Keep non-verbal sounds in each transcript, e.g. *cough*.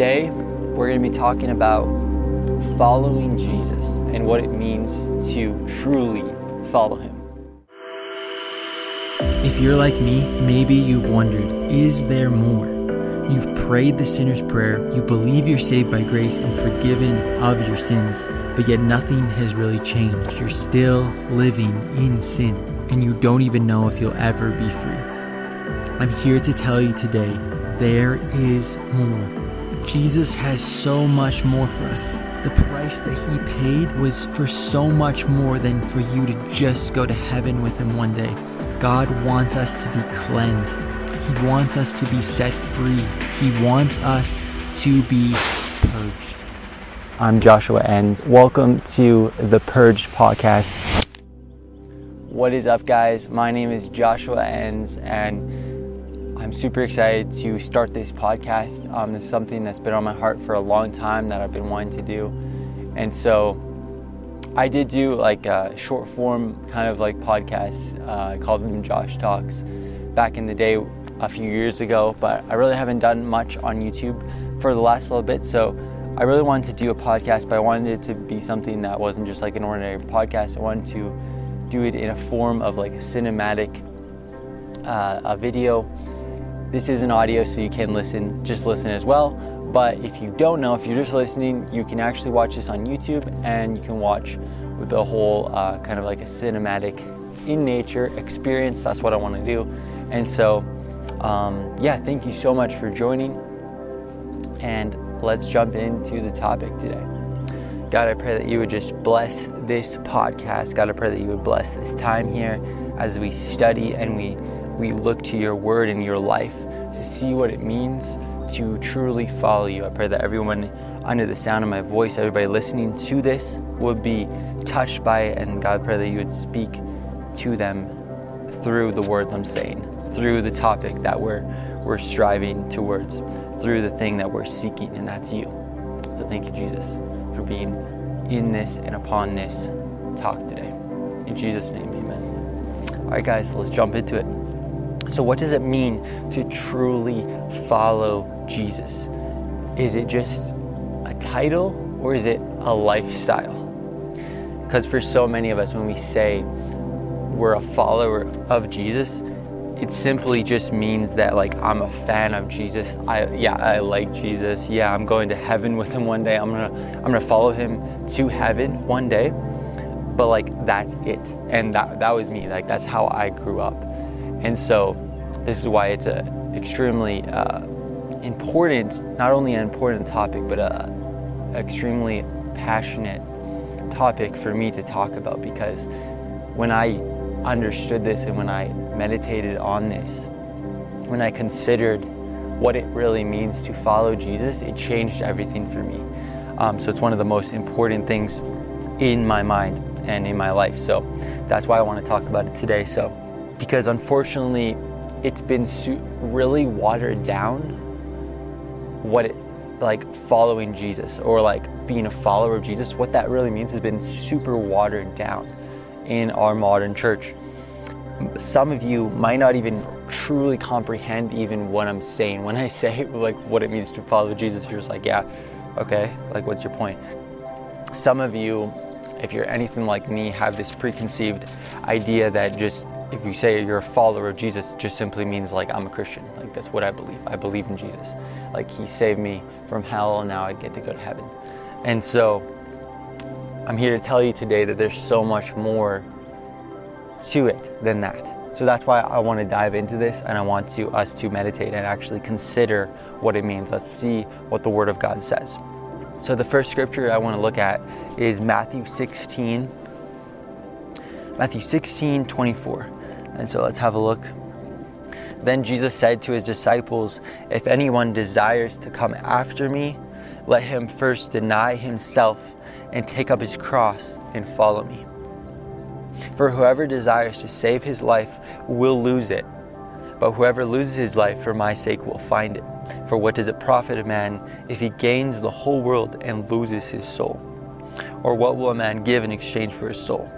Today, we're going to be talking about following Jesus and what it means to truly follow him. If you're like me, maybe you've wondered is there more? You've prayed the sinner's prayer, you believe you're saved by grace and forgiven of your sins, but yet nothing has really changed. You're still living in sin, and you don't even know if you'll ever be free. I'm here to tell you today there is more. Jesus has so much more for us. The price that he paid was for so much more than for you to just go to heaven with him one day. God wants us to be cleansed. He wants us to be set free. He wants us to be purged. I'm Joshua Enns. Welcome to the Purged Podcast. What is up, guys? My name is Joshua Enns, and I'm super excited to start this podcast. Um, it's something that's been on my heart for a long time that I've been wanting to do. And so I did do like a short form kind of like podcasts. Uh, I called them Josh Talks back in the day a few years ago, but I really haven't done much on YouTube for the last little bit. So I really wanted to do a podcast, but I wanted it to be something that wasn't just like an ordinary podcast. I wanted to do it in a form of like a cinematic uh, a video. This is an audio, so you can listen, just listen as well. But if you don't know, if you're just listening, you can actually watch this on YouTube and you can watch the whole uh, kind of like a cinematic in nature experience. That's what I want to do. And so, um, yeah, thank you so much for joining. And let's jump into the topic today. God, I pray that you would just bless this podcast. God, I pray that you would bless this time here as we study and we, we look to your word and your life to see what it means to truly follow you. I pray that everyone under the sound of my voice, everybody listening to this, would be touched by it. And God, I pray that you would speak to them through the word I'm saying, through the topic that we're, we're striving towards, through the thing that we're seeking, and that's you. So thank you, Jesus, for being in this and upon this talk today. In Jesus' name, amen. All right, guys, let's jump into it. So, what does it mean to truly follow Jesus? Is it just a title or is it a lifestyle? Because for so many of us, when we say we're a follower of Jesus, it simply just means that like I'm a fan of Jesus. I yeah, I like Jesus. Yeah, I'm going to heaven with him one day. I'm going to I'm going to follow him to heaven one day. But like that's it. And that that was me. Like that's how I grew up. And so this is why it's a extremely uh, important, not only an important topic, but a extremely passionate topic for me to talk about because when I understood this and when I meditated on this, when I considered what it really means to follow Jesus, it changed everything for me. Um, so it's one of the most important things in my mind and in my life. So that's why I want to talk about it today. So, because unfortunately, it's been su- really watered down what it like following Jesus or like being a follower of Jesus, what that really means has been super watered down in our modern church. Some of you might not even truly comprehend even what I'm saying. When I say like what it means to follow Jesus, you're just like, yeah, okay, like what's your point? Some of you, if you're anything like me, have this preconceived idea that just if you say you're a follower of Jesus, just simply means like I'm a Christian. Like that's what I believe. I believe in Jesus. Like he saved me from hell and now I get to go to heaven. And so I'm here to tell you today that there's so much more to it than that. So that's why I want to dive into this and I want to us to meditate and actually consider what it means. Let's see what the word of God says. So the first scripture I want to look at is Matthew 16 Matthew 16, 24. And so let's have a look. Then Jesus said to his disciples, If anyone desires to come after me, let him first deny himself and take up his cross and follow me. For whoever desires to save his life will lose it, but whoever loses his life for my sake will find it. For what does it profit a man if he gains the whole world and loses his soul? Or what will a man give in exchange for his soul?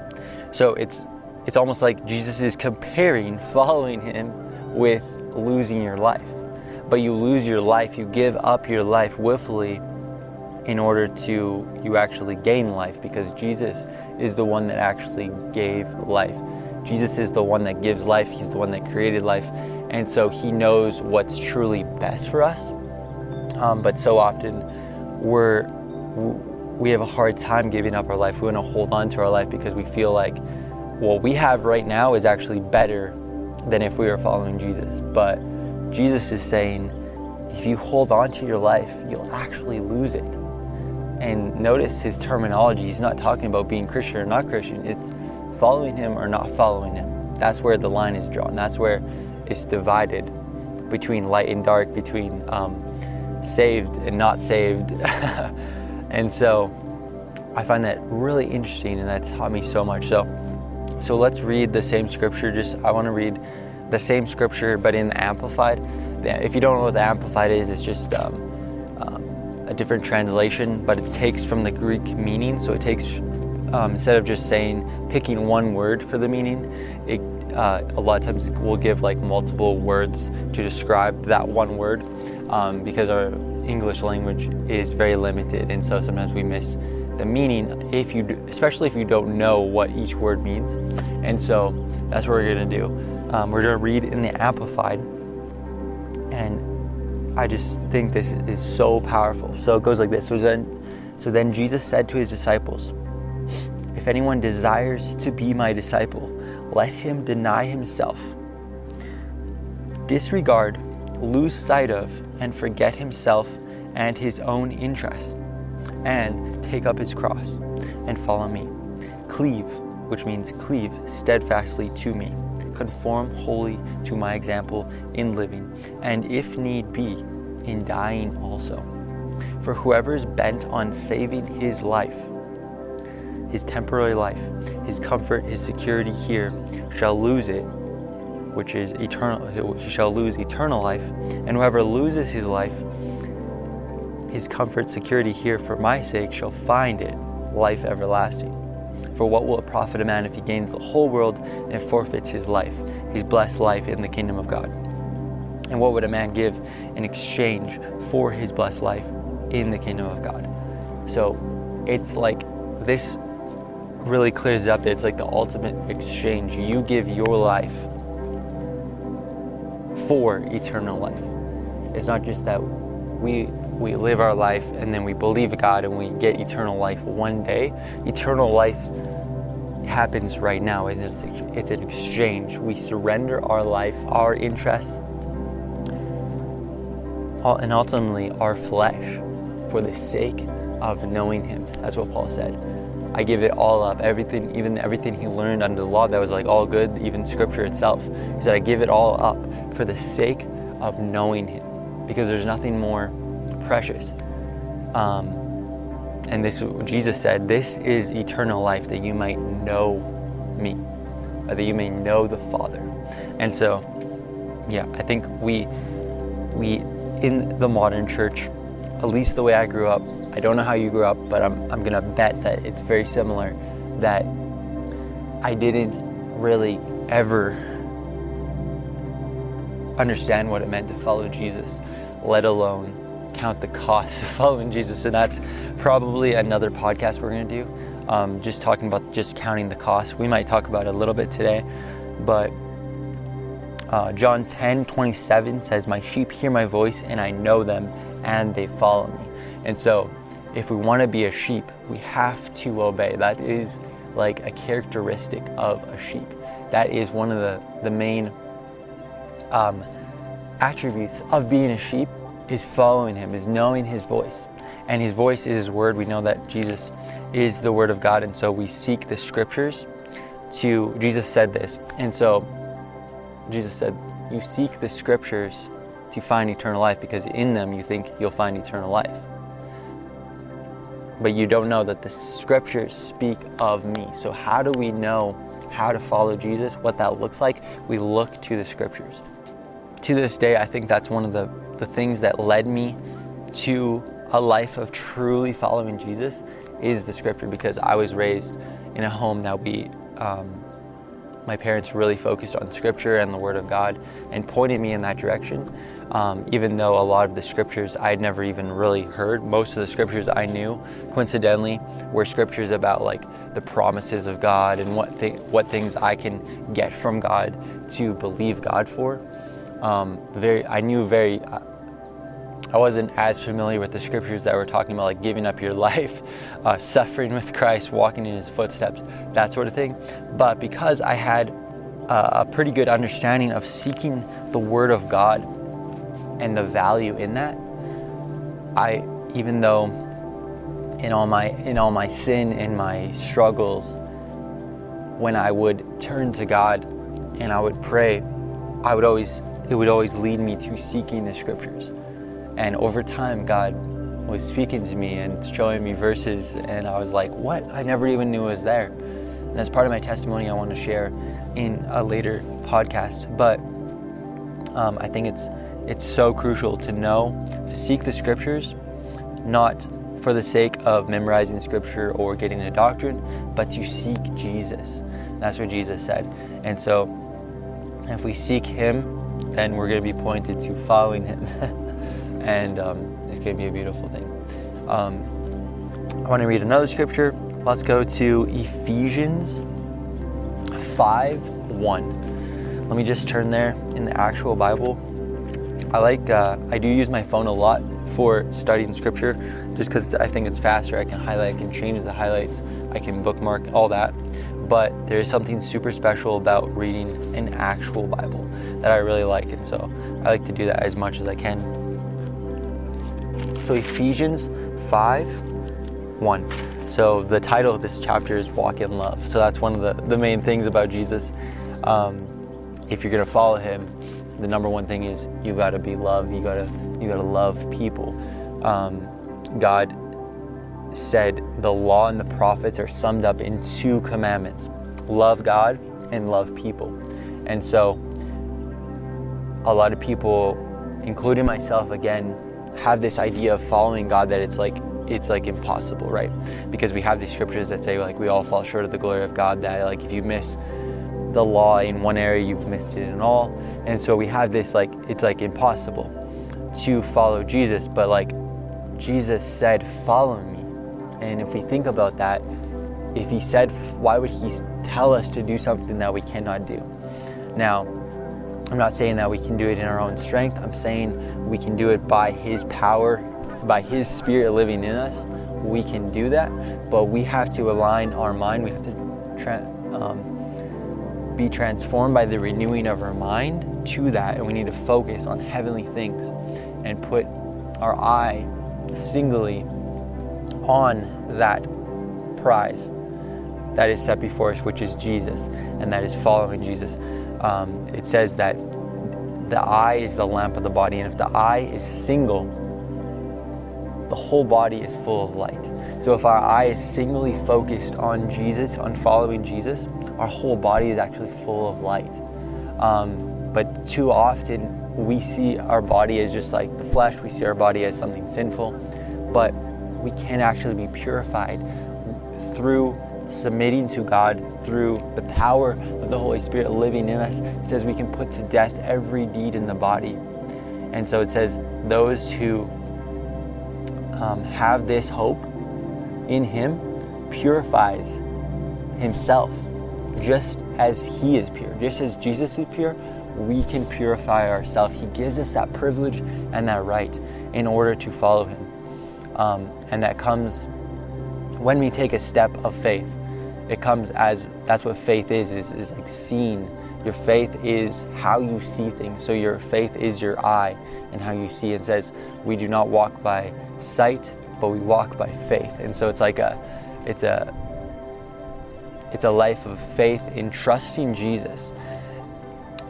So it's it's almost like Jesus is comparing *laughs* following him with losing your life. but you lose your life, you give up your life willfully in order to you actually gain life because Jesus is the one that actually gave life. Jesus is the one that gives life, He's the one that created life, and so He knows what's truly best for us. Um, but so often we're we have a hard time giving up our life. We want to hold on to our life because we feel like what we have right now is actually better than if we were following Jesus. But Jesus is saying, if you hold on to your life, you'll actually lose it. And notice his terminology. He's not talking about being Christian or not Christian. It's following him or not following him. That's where the line is drawn. That's where it's divided between light and dark, between um, saved and not saved. *laughs* And so I find that really interesting and that's taught me so much. So so let's read the same scripture. Just I want to read the same scripture but in amplified. If you don't know what the amplified is, it's just um, um, a different translation, but it takes from the Greek meaning. So it takes um, instead of just saying picking one word for the meaning, it uh, a lot of times we'll give like multiple words to describe that one word um, because our English language is very limited, and so sometimes we miss the meaning if you, do, especially if you don't know what each word means. And so that's what we're gonna do. Um, we're gonna read in the Amplified, and I just think this is so powerful. So it goes like this. So then, so then Jesus said to his disciples, "If anyone desires to be my disciple, let him deny himself." Disregard lose sight of and forget himself and his own interests and take up his cross and follow me. Cleave, which means cleave steadfastly to me. Conform wholly to my example in living, and if need be, in dying also. For whoever is bent on saving his life, his temporary life, his comfort, his security here, shall lose it which is eternal, he shall lose eternal life. And whoever loses his life, his comfort, security here for my sake, shall find it, life everlasting. For what will it profit a man if he gains the whole world and forfeits his life, his blessed life in the kingdom of God? And what would a man give in exchange for his blessed life in the kingdom of God? So it's like this really clears it up that it's like the ultimate exchange. You give your life for eternal life. It's not just that we we live our life and then we believe God and we get eternal life one day. Eternal life happens right now. It's, it's an exchange. We surrender our life, our interests, and ultimately our flesh for the sake of knowing Him. That's what Paul said. I give it all up, everything, even everything he learned under the law that was like all good, even scripture itself. He said, I give it all up for the sake of knowing him because there's nothing more precious. Um, and this, Jesus said, this is eternal life that you might know me, that you may know the Father. And so, yeah, I think we, we in the modern church, at least the way I grew up, I don't know how you grew up, but I'm, I'm going to bet that it's very similar. That I didn't really ever understand what it meant to follow Jesus, let alone count the cost of following Jesus. And that's probably another podcast we're going to do, um, just talking about just counting the cost. We might talk about it a little bit today, but uh, John 10 27 says, My sheep hear my voice, and I know them, and they follow me. And so if we want to be a sheep, we have to obey. That is like a characteristic of a sheep. That is one of the, the main um, attributes of being a sheep is following him, is knowing his voice. And his voice is his word. We know that Jesus is the word of God, and so we seek the scriptures to Jesus said this. And so Jesus said, You seek the scriptures to find eternal life because in them you think you'll find eternal life but you don't know that the scriptures speak of me. So, how do we know how to follow Jesus, what that looks like? We look to the scriptures. To this day, I think that's one of the, the things that led me to a life of truly following Jesus is the scripture because I was raised in a home that we um, my parents really focused on scripture and the Word of God and pointed me in that direction. Um, even though a lot of the scriptures I'd never even really heard, most of the scriptures I knew, coincidentally, were scriptures about like the promises of God and what what things I can get from God to believe God for. Um, very, I knew very. I wasn't as familiar with the scriptures that were talking about like giving up your *laughs* life, uh, suffering with Christ, walking in His footsteps, that sort of thing. But because I had uh, a pretty good understanding of seeking the Word of God and the value in that, I even though in all my in all my sin and my struggles, when I would turn to God and I would pray, I would always it would always lead me to seeking the scriptures. And over time, God was speaking to me and showing me verses, and I was like, "What? I never even knew was there." And that's part of my testimony I want to share in a later podcast. But um, I think it's it's so crucial to know to seek the scriptures, not for the sake of memorizing scripture or getting a doctrine, but to seek Jesus. That's what Jesus said. And so, if we seek Him, then we're going to be pointed to following Him. *laughs* and um, it's going to be a beautiful thing. Um, I want to read another scripture. Let's go to Ephesians 5 1. Let me just turn there in the actual Bible. I like, uh, I do use my phone a lot for studying scripture just because I think it's faster. I can highlight, I can change the highlights, I can bookmark, all that. But there is something super special about reading an actual Bible that I really like, and so I like to do that as much as I can. So, Ephesians 5 1. So, the title of this chapter is Walk in Love. So, that's one of the, the main things about Jesus. Um, if you're going to follow him, the number one thing is you got to be love. You got to you got to love people. Um, God said the law and the prophets are summed up in two commandments: love God and love people. And so, a lot of people, including myself, again, have this idea of following God that it's like it's like impossible, right? Because we have these scriptures that say like we all fall short of the glory of God. That like if you miss the law in one area, you've missed it in all. And so we have this like it's like impossible to follow Jesus, but like Jesus said, "Follow me." And if we think about that, if he said, why would he tell us to do something that we cannot do? Now, I'm not saying that we can do it in our own strength. I'm saying we can do it by his power, by his spirit living in us. We can do that, but we have to align our mind. We have to tra- um, be transformed by the renewing of our mind to that, and we need to focus on heavenly things and put our eye singly on that prize that is set before us, which is Jesus, and that is following Jesus. Um, it says that the eye is the lamp of the body, and if the eye is single, the whole body is full of light. So if our eye is singly focused on Jesus, on following Jesus, our whole body is actually full of light. Um, but too often we see our body as just like the flesh, we see our body as something sinful, but we can actually be purified through submitting to God through the power of the Holy Spirit living in us. It says we can put to death every deed in the body. And so it says those who um, have this hope in Him purifies Himself just as He is pure. Just as Jesus is pure, we can purify ourselves. He gives us that privilege and that right in order to follow Him. Um, and that comes when we take a step of faith it comes as that's what faith is, is is like seeing. Your faith is how you see things. So your faith is your eye and how you see. And says we do not walk by sight but we walk by faith. And so it's like a it's a it's a life of faith in trusting jesus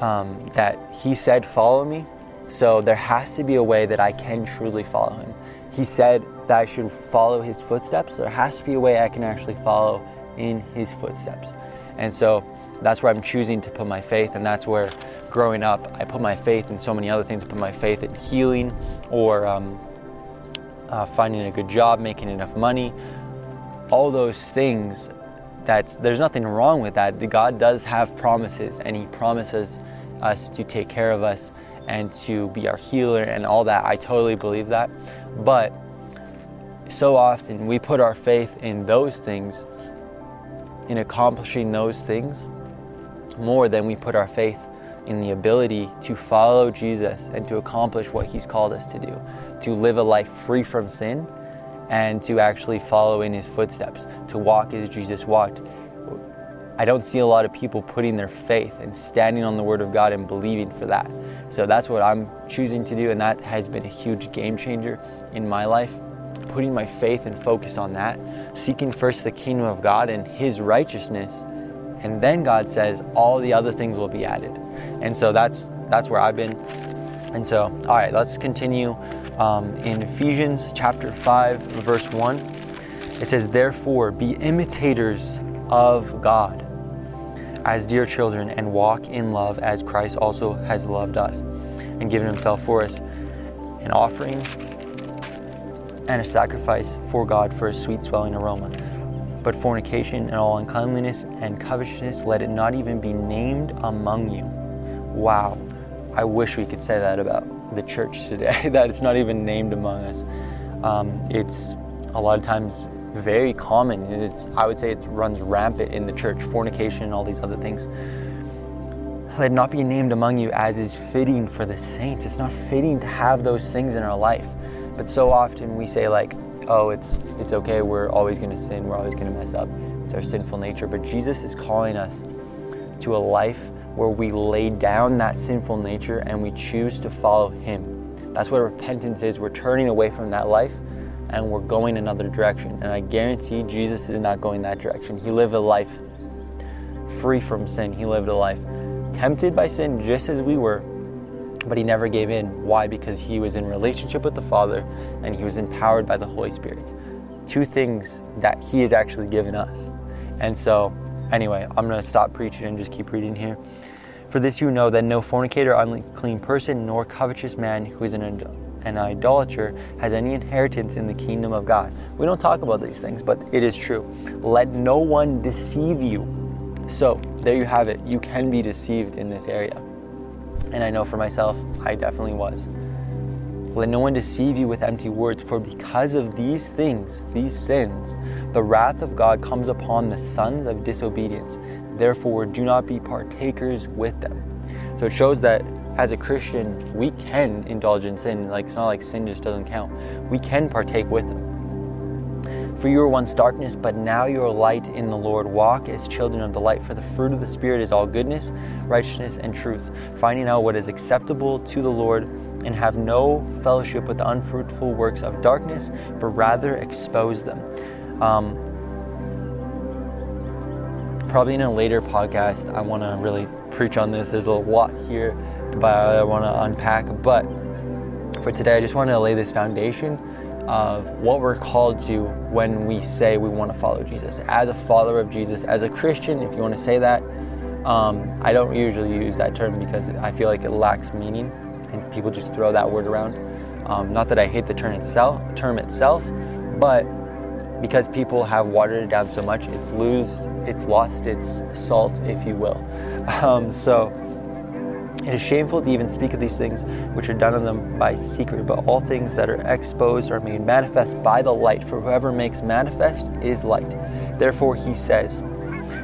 um, that he said follow me. So there has to be a way that i can truly follow him. He said that i should follow his footsteps. There has to be a way i can actually follow in his footsteps. And so that's where I'm choosing to put my faith, and that's where growing up, I put my faith in so many other things. I put my faith in healing or um, uh, finding a good job, making enough money. All those things that's there's nothing wrong with that. God does have promises, and He promises us to take care of us and to be our healer and all that. I totally believe that, but so often we put our faith in those things, in accomplishing those things, more than we put our faith in the ability to follow Jesus and to accomplish what He's called us to do, to live a life free from sin and to actually follow in His footsteps, to walk as Jesus walked. I don't see a lot of people putting their faith and standing on the Word of God and believing for that. So that's what I'm choosing to do, and that has been a huge game changer in my life. Putting my faith and focus on that, seeking first the kingdom of God and His righteousness, and then God says all the other things will be added. And so that's that's where I've been. And so, all right, let's continue um, in Ephesians chapter 5, verse 1. It says, Therefore, be imitators of God as dear children and walk in love as Christ also has loved us and given himself for us, an offering and a sacrifice for God for a sweet swelling aroma. But fornication and all uncleanliness and covetousness, let it not even be named among you. Wow, I wish we could say that about the church today, *laughs* that it's not even named among us. Um, it's a lot of times very common. It's, I would say it runs rampant in the church, fornication and all these other things. Let it not be named among you as is fitting for the saints. It's not fitting to have those things in our life. But so often we say like, oh, it's it's okay. We're always going to sin. We're always going to mess up. It's our sinful nature. But Jesus is calling us to a life where we lay down that sinful nature and we choose to follow Him. That's what repentance is. We're turning away from that life and we're going another direction. And I guarantee Jesus is not going that direction. He lived a life free from sin. He lived a life tempted by sin just as we were, but he never gave in. Why? Because he was in relationship with the Father and he was empowered by the Holy Spirit. Two things that he has actually given us. And so, anyway, I'm going to stop preaching and just keep reading here. For this you know that no fornicator, unclean person, nor covetous man who is an an idolater has any inheritance in the kingdom of God. We don't talk about these things, but it is true. Let no one deceive you. So, there you have it. You can be deceived in this area. And I know for myself, I definitely was. Let no one deceive you with empty words, for because of these things, these sins, the wrath of God comes upon the sons of disobedience. Therefore, do not be partakers with them. So it shows that as a Christian, we can indulge in sin. Like it's not like sin just doesn't count. We can partake with them. For you were once darkness, but now you are light in the Lord. Walk as children of the light, for the fruit of the Spirit is all goodness, righteousness, and truth, finding out what is acceptable to the Lord, and have no fellowship with the unfruitful works of darkness, but rather expose them. Um, probably in a later podcast, I want to really preach on this. There's a lot here but I want to unpack. But for today, I just want to lay this foundation of what we're called to when we say we want to follow Jesus. As a follower of Jesus, as a Christian, if you want to say that, um, I don't usually use that term because I feel like it lacks meaning, and people just throw that word around. Um, not that I hate the term itself, term itself, but because people have watered it down so much, it's lose, it's lost its salt, if you will. *laughs* Um, so it is shameful to even speak of these things which are done in them by secret, but all things that are exposed are made manifest by the light, for whoever makes manifest is light. Therefore he says,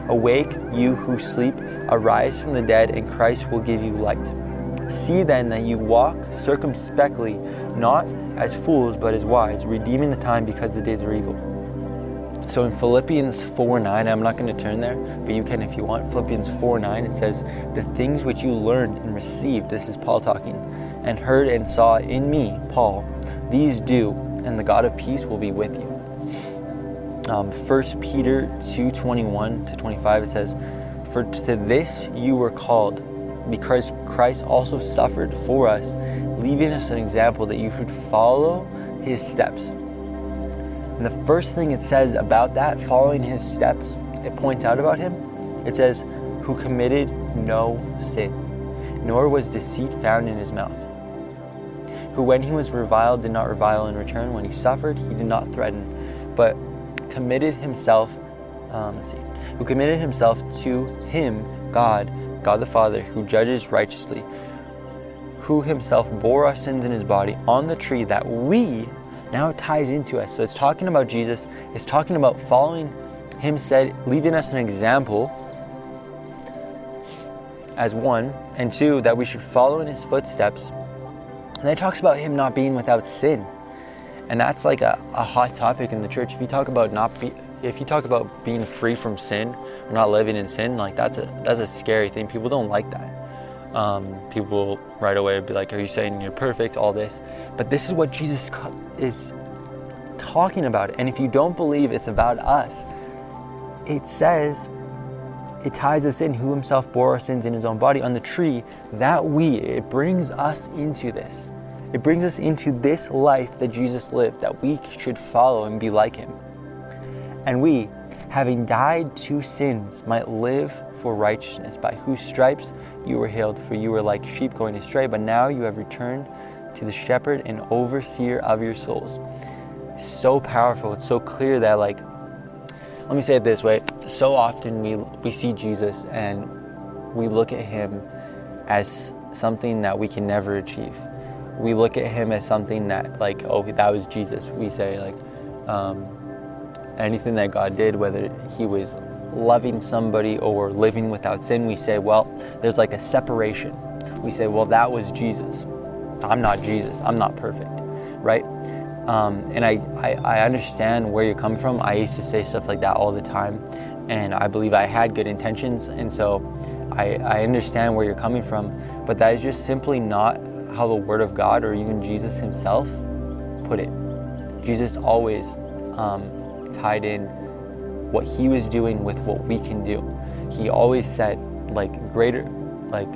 Awake, you who sleep, arise from the dead, and Christ will give you light. See then that you walk circumspectly, not as fools, but as wise, redeeming the time because the days are evil. So in Philippians 4 9, I'm not going to turn there, but you can if you want. Philippians 4 9, it says, The things which you learned and received, this is Paul talking, and heard and saw in me, Paul, these do, and the God of peace will be with you. Um, 1 Peter 2 21 to 25, it says, For to this you were called, because Christ also suffered for us, leaving us an example that you should follow his steps and the first thing it says about that, following his steps, it points out about him, it says, who committed no sin, nor was deceit found in his mouth. Who, when he was reviled, did not revile in return. When he suffered, he did not threaten, but committed himself um, let's see, who committed himself to him, God, God the Father, who judges righteously, who himself bore our sins in his body on the tree that we now it ties into us. So it's talking about Jesus, it's talking about following him said, leaving us an example as one, and two, that we should follow in his footsteps. And then it talks about him not being without sin. And that's like a, a hot topic in the church. If you talk about not be if you talk about being free from sin or not living in sin, like that's a that's a scary thing. People don't like that. Um, people right away be like, "Are you saying you're perfect?" All this, but this is what Jesus is talking about. And if you don't believe it's about us, it says it ties us in. Who Himself bore our sins in His own body on the tree. That we it brings us into this. It brings us into this life that Jesus lived. That we should follow and be like Him. And we, having died to sins, might live for righteousness, by whose stripes you were healed, for you were like sheep going astray, but now you have returned to the shepherd and overseer of your souls. So powerful. It's so clear that, like, let me say it this way so often we, we see Jesus and we look at him as something that we can never achieve. We look at him as something that, like, oh, that was Jesus. We say, like, um, anything that God did, whether He was loving somebody or living without sin, we say, well, there's like a separation. We say, well, that was Jesus. I'm not Jesus. I'm not perfect, right? Um, and I, I, I understand where you're coming from. I used to say stuff like that all the time, and I believe I had good intentions, and so I, I understand where you're coming from. But that is just simply not how the Word of God or even Jesus Himself put it. Jesus always um, tied in what he was doing with what we can do. He always said, like, greater, like,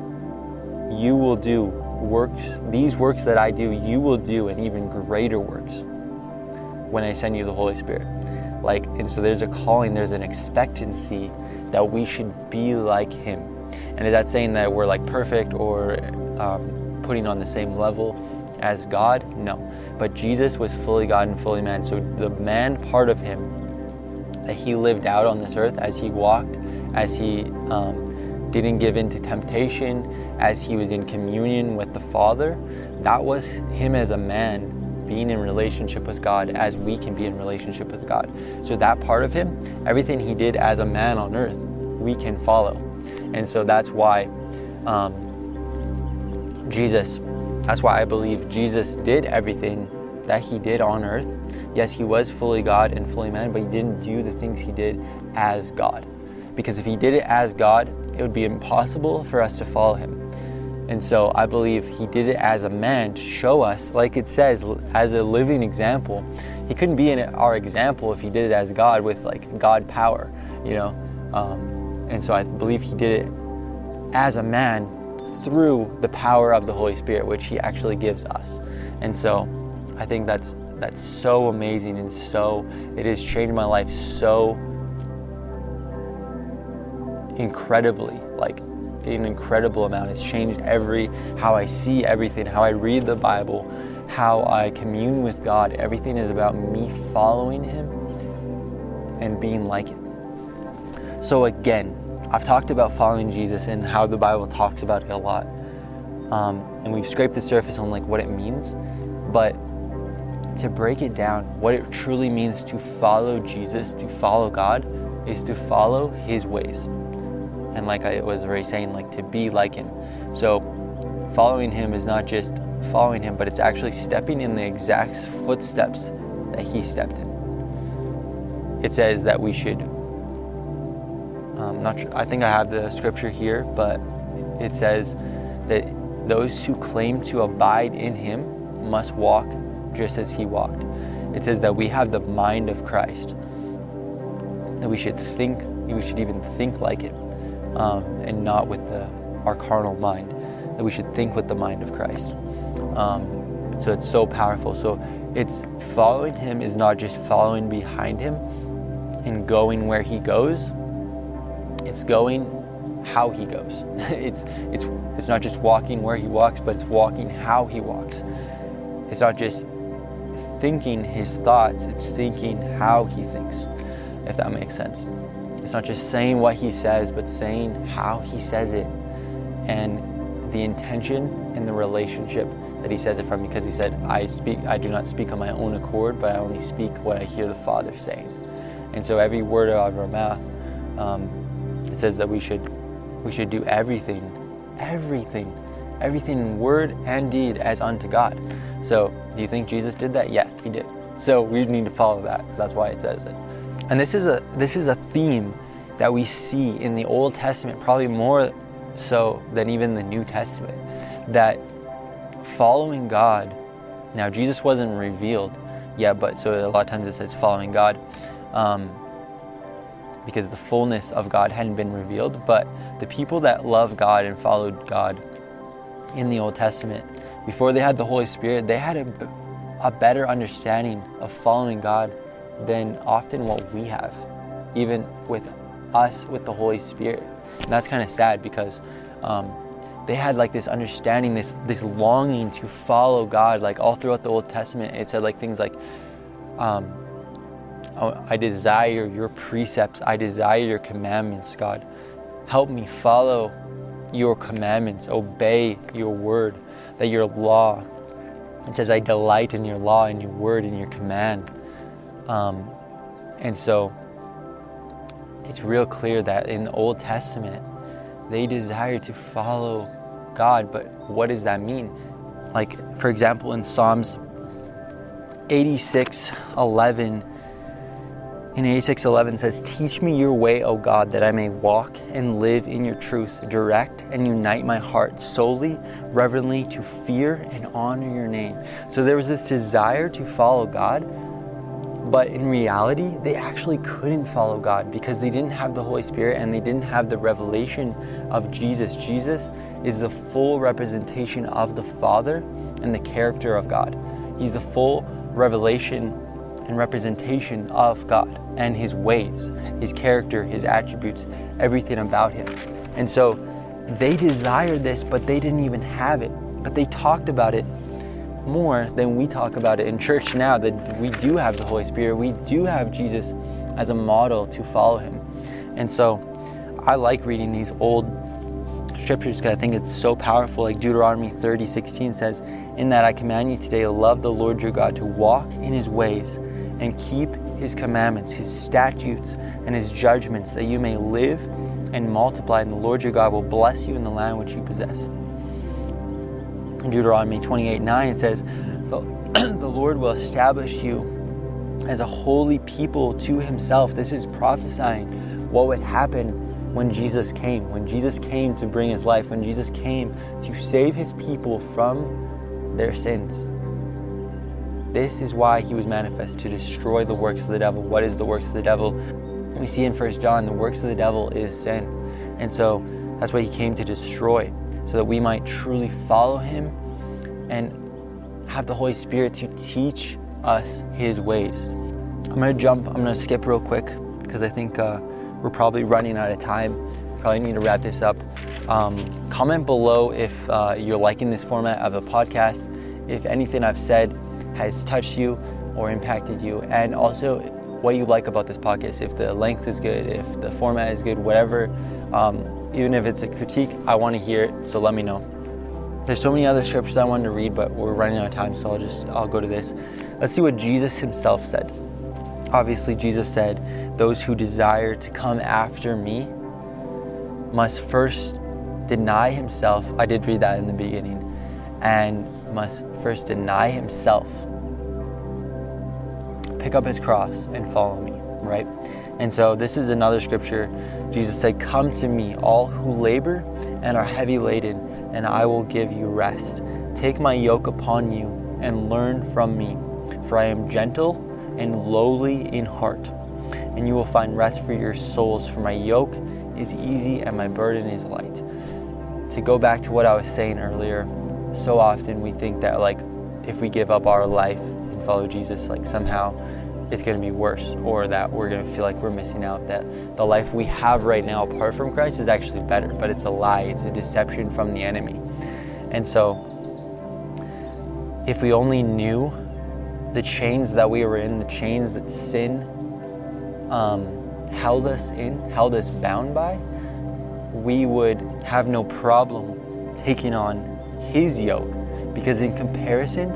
you will do works, these works that I do, you will do, and even greater works when I send you the Holy Spirit. Like, and so there's a calling, there's an expectancy that we should be like Him. And is that saying that we're like perfect or um, putting on the same level as God? No. But Jesus was fully God and fully man. So the man part of him that he lived out on this earth as he walked, as he um, didn't give in to temptation, as he was in communion with the Father, that was him as a man being in relationship with God as we can be in relationship with God. So that part of him, everything he did as a man on earth, we can follow. And so that's why um, Jesus that's why I believe Jesus did everything that he did on earth. Yes, he was fully God and fully man, but he didn't do the things he did as God. Because if he did it as God, it would be impossible for us to follow him. And so I believe he did it as a man to show us, like it says, as a living example. He couldn't be in our example if he did it as God with like God power, you know. Um, and so I believe he did it as a man through the power of the Holy Spirit, which He actually gives us. And so I think that's that's so amazing and so it has changed my life so incredibly like an incredible amount it's changed every how i see everything how i read the bible how i commune with god everything is about me following him and being like him so again I've talked about following Jesus and how the Bible talks about it a lot. Um, and we've scraped the surface on like what it means. But to break it down, what it truly means to follow Jesus, to follow God, is to follow his ways. And like I was already saying, like to be like him. So following him is not just following him, but it's actually stepping in the exact footsteps that he stepped in. It says that we should um, not sure, I think I have the scripture here, but it says that those who claim to abide in him must walk just as he walked. It says that we have the mind of Christ, that we should think, we should even think like him, um, and not with the, our carnal mind, that we should think with the mind of Christ. Um, so it's so powerful. So it's following him is not just following behind him and going where he goes, it's going how he goes. *laughs* it's it's it's not just walking where he walks, but it's walking how he walks. It's not just thinking his thoughts, it's thinking how he thinks. if that makes sense. It's not just saying what he says, but saying how he says it and the intention and the relationship that he says it from because he said, I speak I do not speak on my own accord, but I only speak what I hear the Father saying. And so every word out of our mouth, um, it says that we should we should do everything, everything, everything in word and deed as unto God. So do you think Jesus did that? Yeah, he did. So we need to follow that. That's why it says it. And this is a this is a theme that we see in the Old Testament, probably more so than even the New Testament. That following God. Now, Jesus wasn't revealed yet, but so a lot of times it says following God um, because the fullness of God hadn't been revealed. But the people that loved God and followed God in the Old Testament, before they had the Holy Spirit, they had a, a better understanding of following God than often what we have, even with us with the Holy Spirit. And that's kind of sad because um, they had like this understanding, this this longing to follow God. Like all throughout the Old Testament, it said like things like, um, oh, "I desire your precepts. I desire your commandments, God. Help me follow your commandments, obey your word, that your law." It says, "I delight in your law and your word and your command." Um, and so, it's real clear that in the Old Testament they desire to follow God, but what does that mean? Like, for example, in Psalms 86 11, in 86 11 says, Teach me your way, O God, that I may walk and live in your truth. Direct and unite my heart solely, reverently to fear and honor your name. So there was this desire to follow God, but in reality, they actually couldn't follow God because they didn't have the Holy Spirit and they didn't have the revelation of Jesus. Jesus is the full representation of the Father and the character of God. He's the full revelation and representation of God and His ways, His character, His attributes, everything about Him. And so they desired this, but they didn't even have it. But they talked about it more than we talk about it in church now that we do have the Holy Spirit, we do have Jesus as a model to follow him. And so I like reading these old scriptures because I think it's so powerful. Like Deuteronomy 30 16 says, In that I command you today love the Lord your God, to walk in his ways and keep his commandments, his statutes, and his judgments, that you may live and multiply, and the Lord your God will bless you in the land which you possess. In Deuteronomy 28 9, it says, the, *clears throat* the Lord will establish you as a holy people to himself. This is prophesying what would happen when Jesus came, when Jesus came to bring his life, when Jesus came to save his people from their sins. This is why he was manifest to destroy the works of the devil. What is the works of the devil? We see in First John the works of the devil is sin. And so that's why he came to destroy so that we might truly follow him and have the Holy Spirit to teach us his ways. I'm going to jump, I'm going to skip real quick because I think uh, we're probably running out of time. Probably need to wrap this up. Um, comment below if uh, you're liking this format of a podcast, if anything I've said has touched you or impacted you, and also what you like about this podcast. If the length is good, if the format is good, whatever. Um, even if it's a critique, I want to hear it, so let me know. There's so many other scriptures I wanted to read, but we're running out of time, so I'll just I'll go to this. Let's see what Jesus himself said. Obviously, Jesus said, "Those who desire to come after me must first deny himself." I did read that in the beginning, and must first deny himself, pick up his cross, and follow me. Right? And so this is another scripture. Jesus said, Come to me, all who labor and are heavy laden, and I will give you rest. Take my yoke upon you and learn from me, for I am gentle and lowly in heart, and you will find rest for your souls. For my yoke is easy and my burden is light. To go back to what I was saying earlier, so often we think that like if we give up our life and follow Jesus, like somehow it's going to be worse or that we're going to feel like we're missing out that the life we have right now apart from christ is actually better but it's a lie. It's a deception from the enemy. And so if we only knew the chains that we were in the chains that sin um, held us in, held us bound by, we would have no problem taking on His yoke. Because in comparison,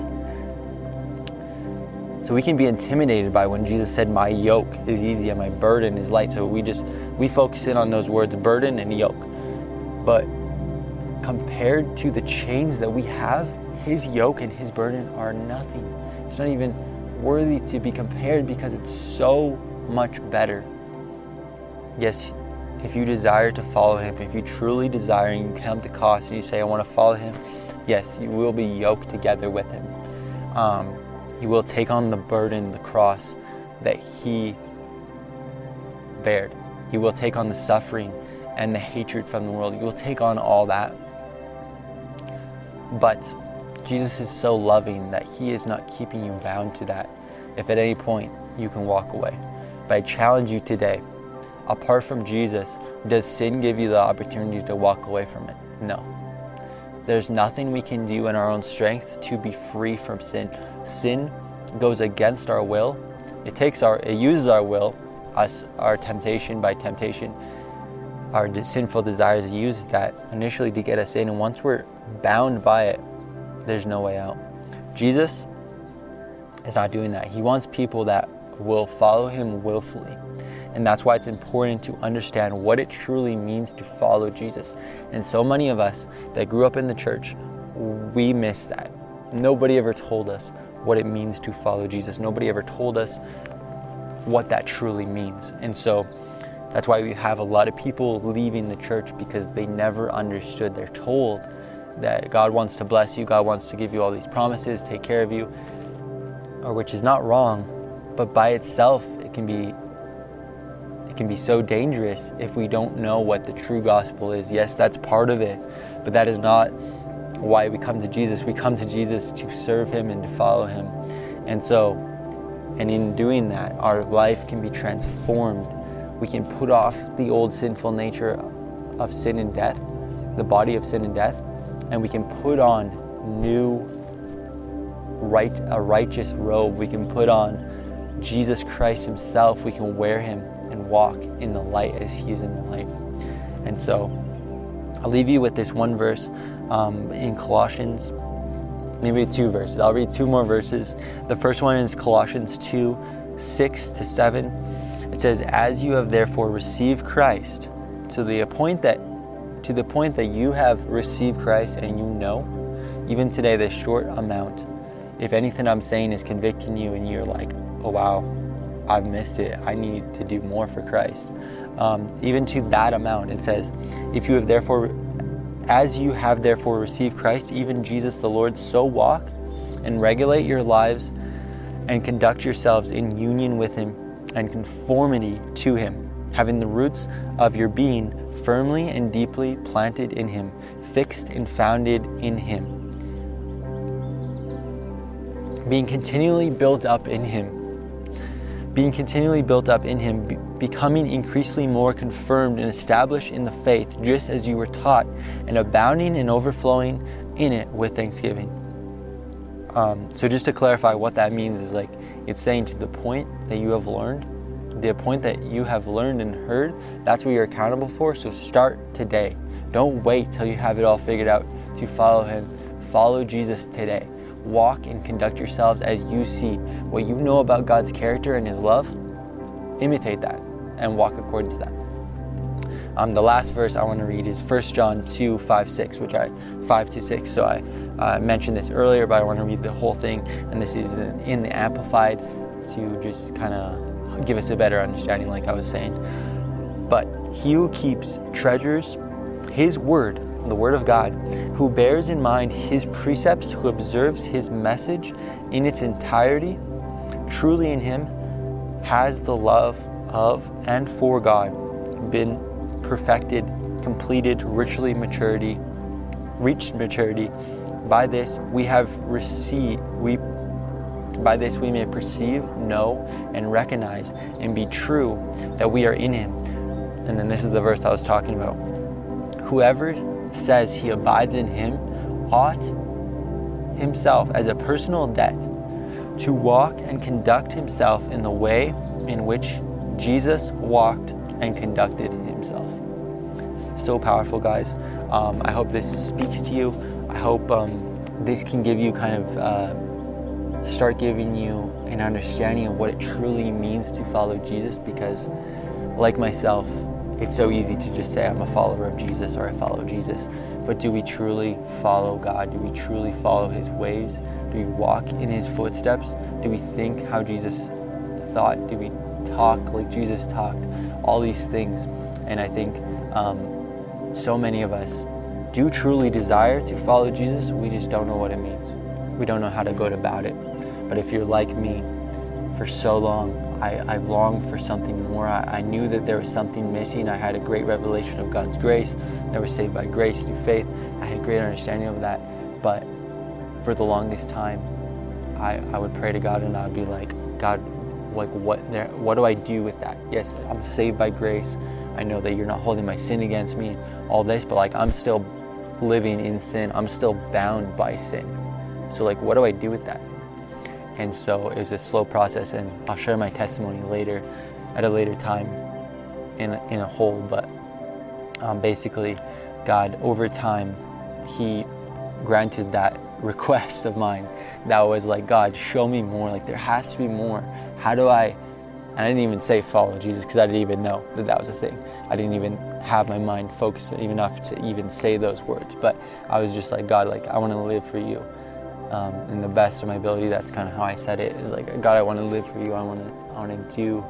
so we can be intimidated by when Jesus said, My yoke is easy and my burden is light. So we just, we focus in on those words, burden and yoke. But compared to the chains that we have, his yoke and his burden are nothing. It's not even worthy to be compared because it's so much better. Yes, if you desire to follow him, if you truly desire and you count the cost and you say, I want to follow him, yes, you will be yoked together with him. Um, you will take on the burden, the cross that he bared. You will take on the suffering and the hatred from the world. You will take on all that. But Jesus is so loving that he is not keeping you bound to that. If at any point you can walk away. But I challenge you today apart from Jesus, does sin give you the opportunity to walk away from it? No. There's nothing we can do in our own strength to be free from sin. Sin goes against our will. It takes our it uses our will, us our temptation by temptation, our sinful desires use that initially to get us in and once we're bound by it, there's no way out. Jesus is not doing that. He wants people that will follow him willfully. And that's why it's important to understand what it truly means to follow Jesus. And so many of us that grew up in the church, we miss that. Nobody ever told us what it means to follow Jesus. Nobody ever told us what that truly means. And so that's why we have a lot of people leaving the church because they never understood. They're told that God wants to bless you, God wants to give you all these promises, take care of you, or which is not wrong, but by itself it can be can be so dangerous if we don't know what the true gospel is. Yes, that's part of it, but that is not why we come to Jesus. We come to Jesus to serve Him and to follow Him. And so, and in doing that, our life can be transformed. We can put off the old sinful nature of sin and death, the body of sin and death, and we can put on new right a righteous robe. We can put on Jesus Christ himself. We can wear him and walk in the light as He is in the light. And so I'll leave you with this one verse um, in Colossians, maybe two verses. I'll read two more verses. The first one is Colossians 2 6 to 7. It says, As you have therefore received Christ, to the point that to the point that you have received Christ and you know, even today, this short amount, if anything I'm saying is convicting you and you're like, oh wow, I've missed it. I need to do more for Christ. Um, even to that amount, it says, if you have therefore, as you have therefore received Christ, even Jesus the Lord, so walk and regulate your lives and conduct yourselves in union with Him and conformity to Him, having the roots of your being firmly and deeply planted in Him, fixed and founded in Him, being continually built up in Him being continually built up in Him, be- becoming increasingly more confirmed and established in the faith, just as you were taught, and abounding and overflowing in it with thanksgiving. Um, so, just to clarify, what that means is like it's saying to the point that you have learned, the point that you have learned and heard, that's what you're accountable for. So, start today. Don't wait till you have it all figured out to follow Him. Follow Jesus today walk and conduct yourselves as you see what you know about God's character and His love, imitate that and walk according to that. Um, the last verse I want to read is 1 John 2 5 6, which I 5 to 6. So I uh, mentioned this earlier, but I want to read the whole thing, and this is in the Amplified to just kind of give us a better understanding, like I was saying. But he who keeps treasures his word the Word of God, who bears in mind His precepts, who observes His message in its entirety, truly in Him has the love of and for God been perfected, completed, richly maturity, reached maturity. By this we have received, we by this we may perceive, know, and recognize and be true that we are in Him. And then this is the verse I was talking about. Whoever says he abides in him ought himself as a personal debt to walk and conduct himself in the way in which Jesus walked and conducted himself. So powerful, guys. Um, I hope this speaks to you. I hope um, this can give you kind of uh, start giving you an understanding of what it truly means to follow Jesus because, like myself, it's so easy to just say, I'm a follower of Jesus or I follow Jesus. But do we truly follow God? Do we truly follow His ways? Do we walk in His footsteps? Do we think how Jesus thought? Do we talk like Jesus talked? All these things. And I think um, so many of us do truly desire to follow Jesus, we just don't know what it means. We don't know how to go about it. But if you're like me, for so long, I, I longed for something more. I, I, knew that there was something missing. I had a great revelation of God's grace. I was saved by grace through faith. I had a great understanding of that. But for the longest time, I, I would pray to God and I would be like, God, like what there what do I do with that? Yes, I'm saved by grace. I know that you're not holding my sin against me, all this, but like I'm still living in sin. I'm still bound by sin. So, like, what do I do with that? And so it was a slow process, and I'll share my testimony later at a later time in a, in a whole. But um, basically, God, over time, He granted that *laughs* request of mine that was like, God, show me more. Like, there has to be more. How do I? And I didn't even say follow Jesus because I didn't even know that that was a thing. I didn't even have my mind focused enough to even say those words. But I was just like, God, like I want to live for you. Um, in the best of my ability, that's kind of how I said it. It's like, God, I want to live for you. I want to, I want to do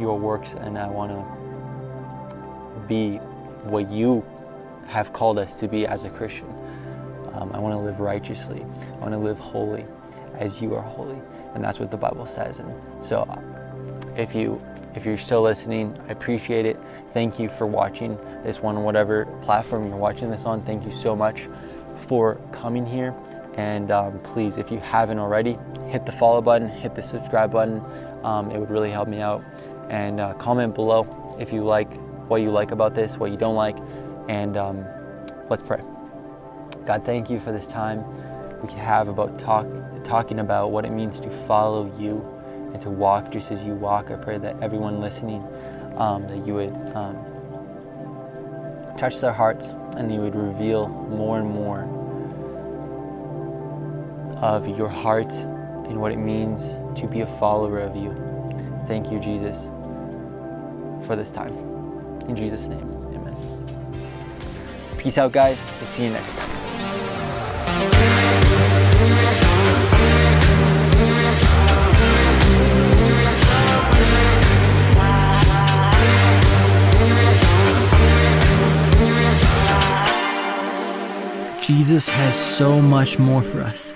your works, and I want to be what you have called us to be as a Christian. Um, I want to live righteously. I want to live holy, as you are holy, and that's what the Bible says. And so, if you if you're still listening, I appreciate it. Thank you for watching this one, whatever platform you're watching this on. Thank you so much for coming here. And um, please, if you haven't already, hit the follow button, hit the subscribe button. Um, it would really help me out. And uh, comment below if you like what you like about this, what you don't like. And um, let's pray. God, thank you for this time we can have about talk, talking about what it means to follow you and to walk just as you walk. I pray that everyone listening, um, that you would um, touch their hearts and you would reveal more and more of your heart and what it means to be a follower of you. Thank you, Jesus, for this time. In Jesus' name, amen. Peace out, guys. We'll see you next time. Jesus has so much more for us.